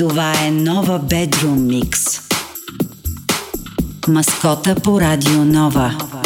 Това е нова Bedroom Mix. Маскота по Радио Нова.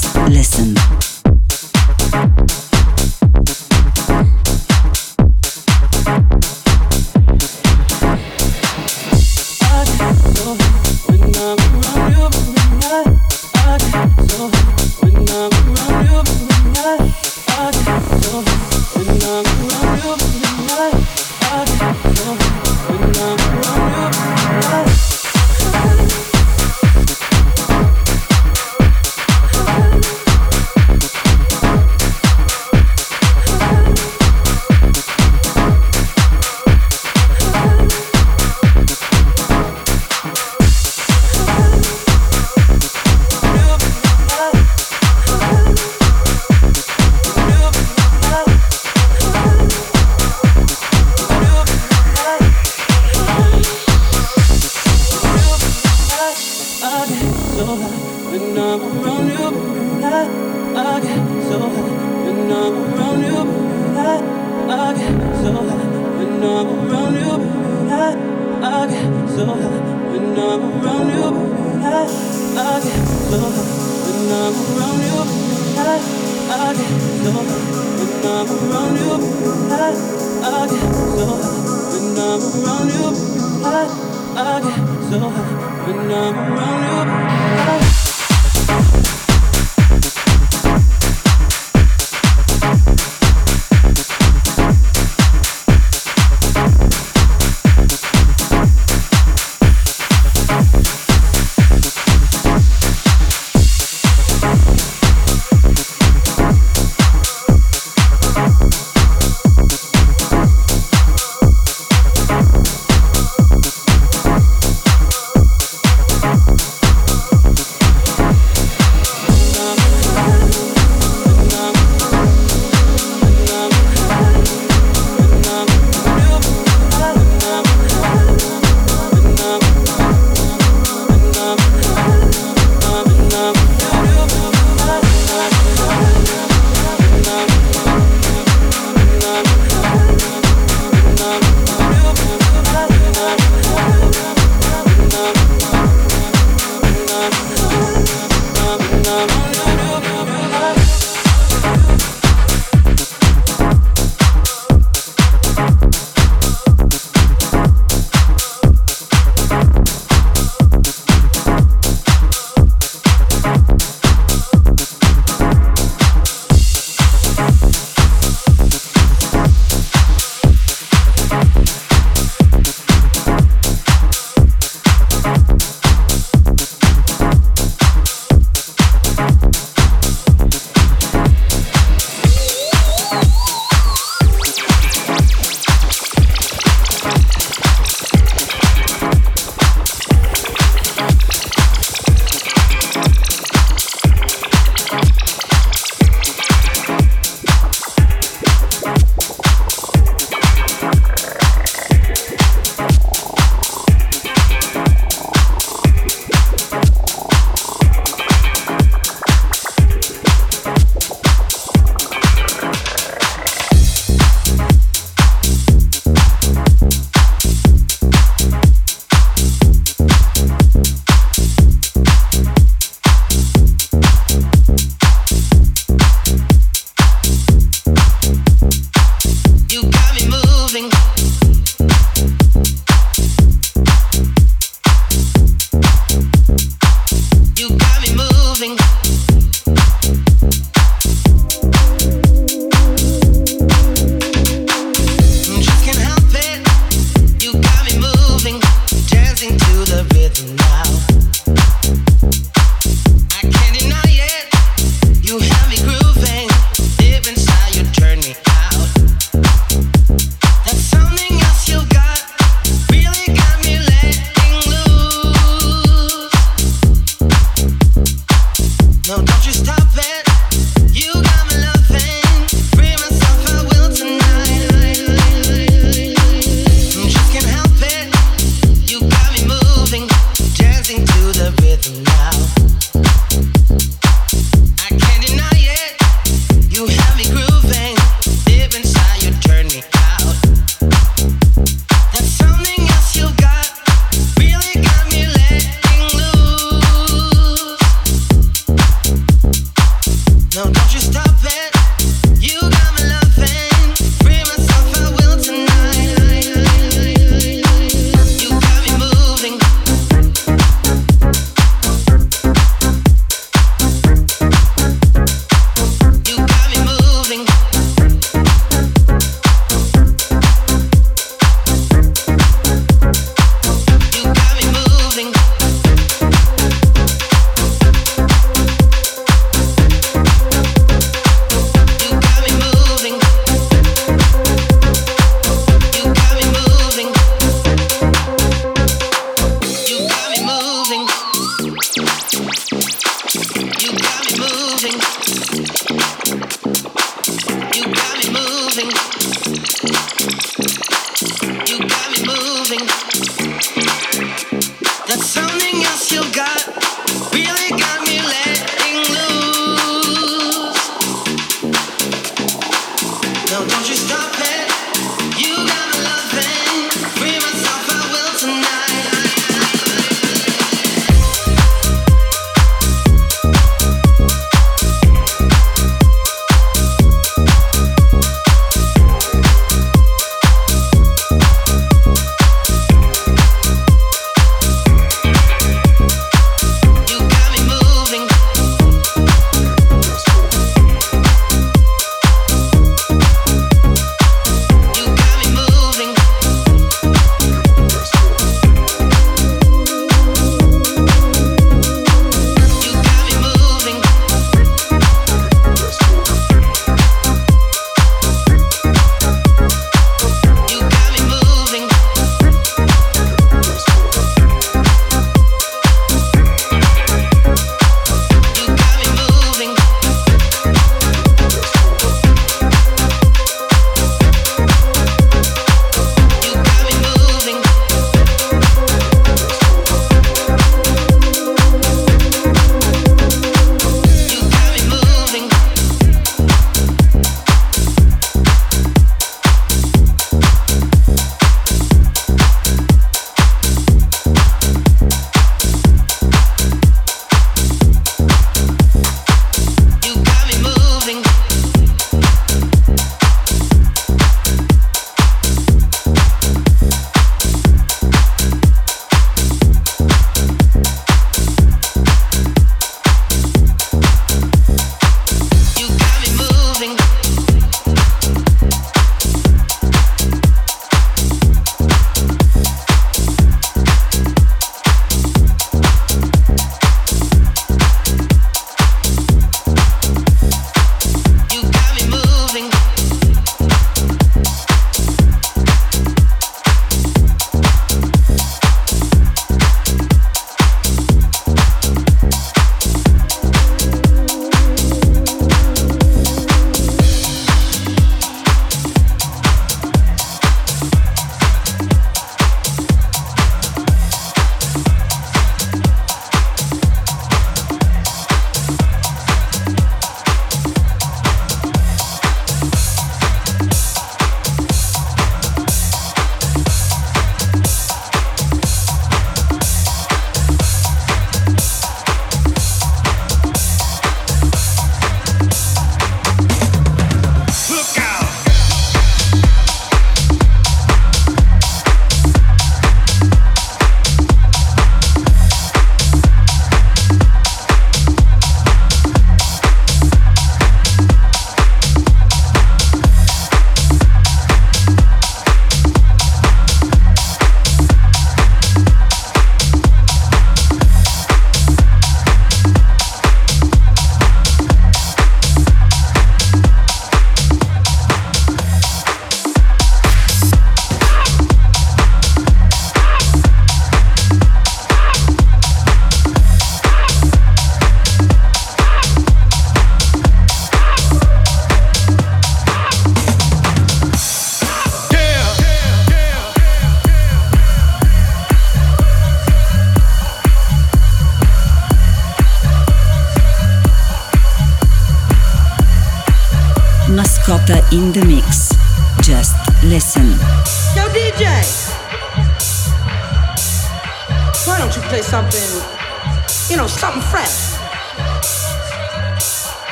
Just listen.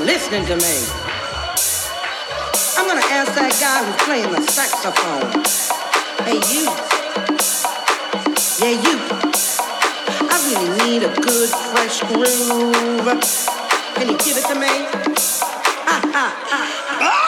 listening to me. I'm gonna ask that guy who's playing the saxophone. Hey, you. Yeah, you. I really need a good, fresh groove. Can you give it to me? Ha, ha, ha.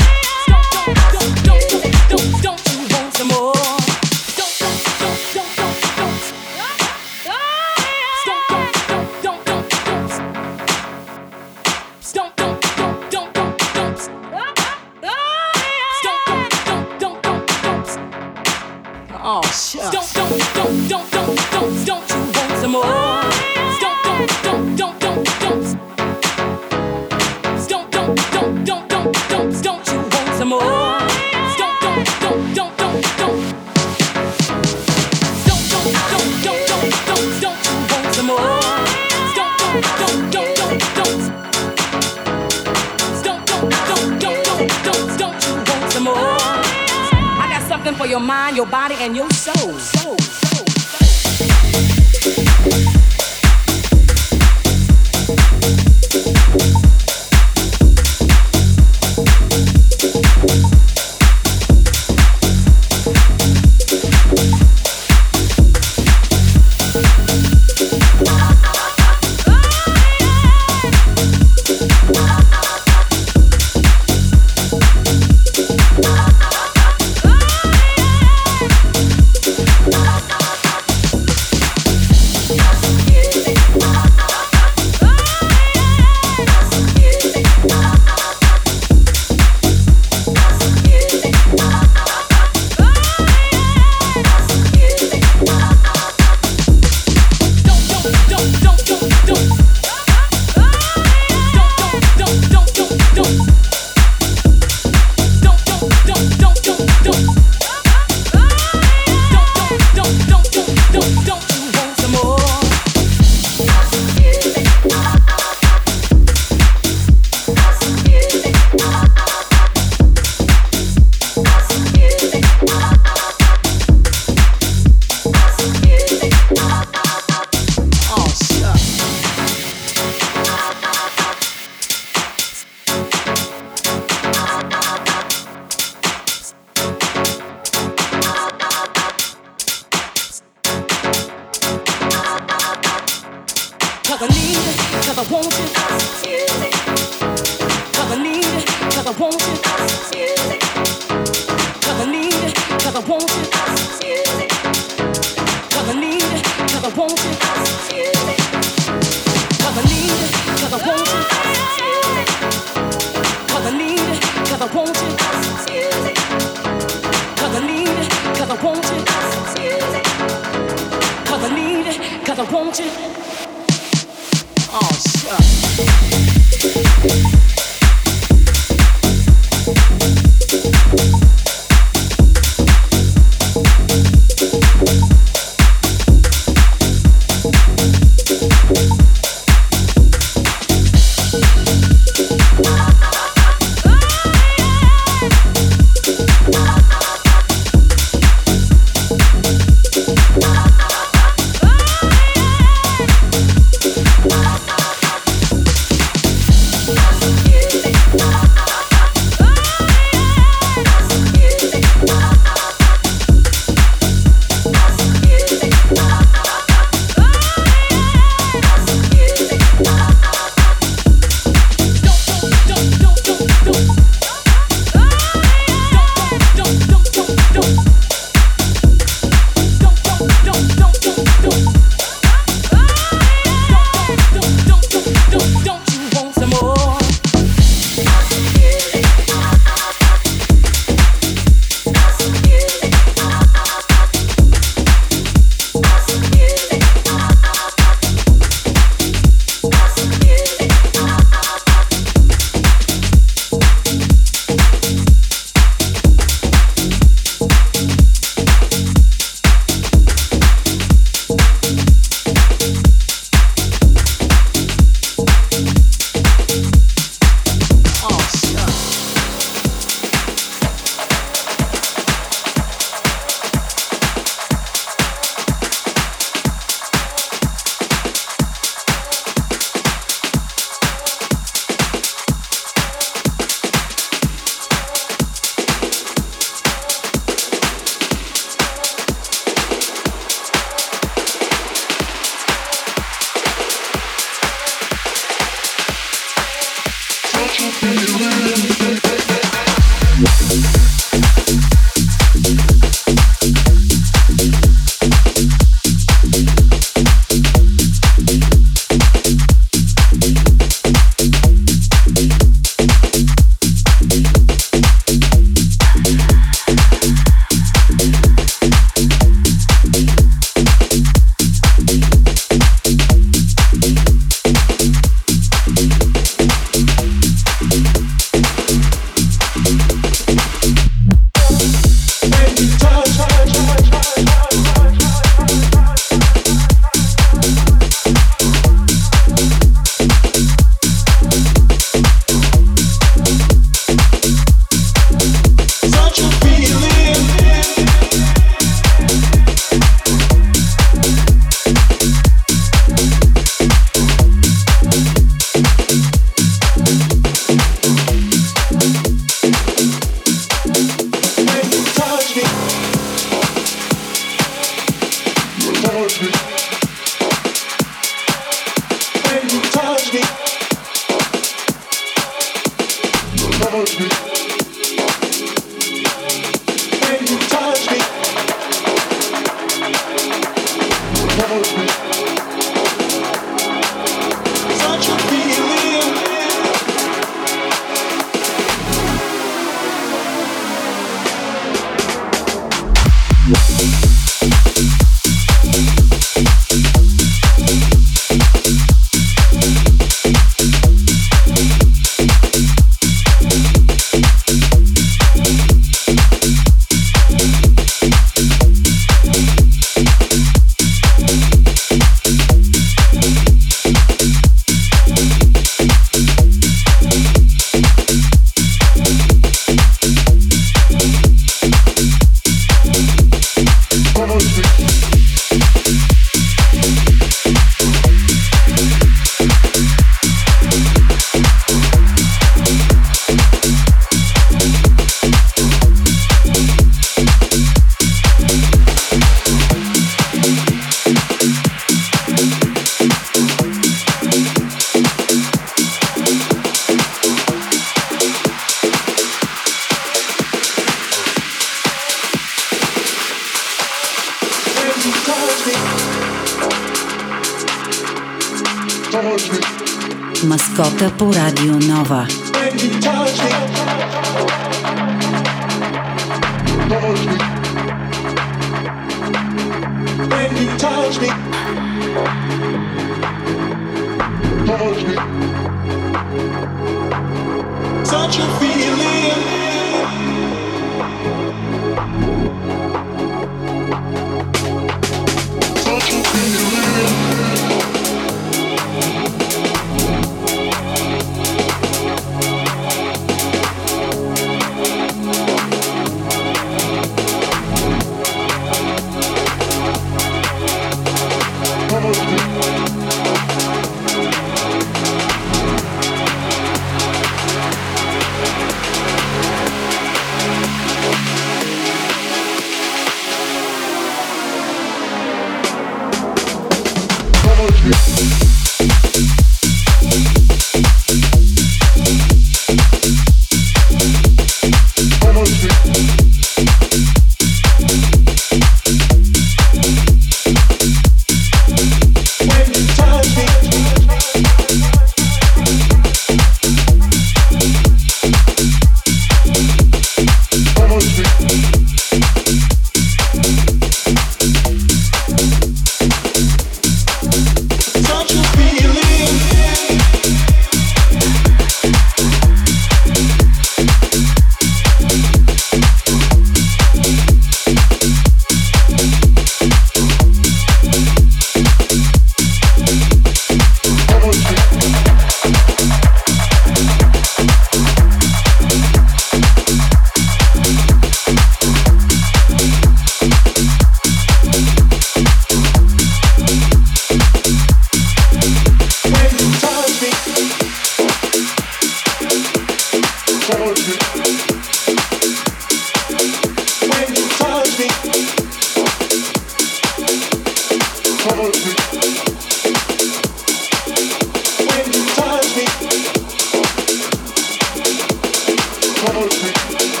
soul.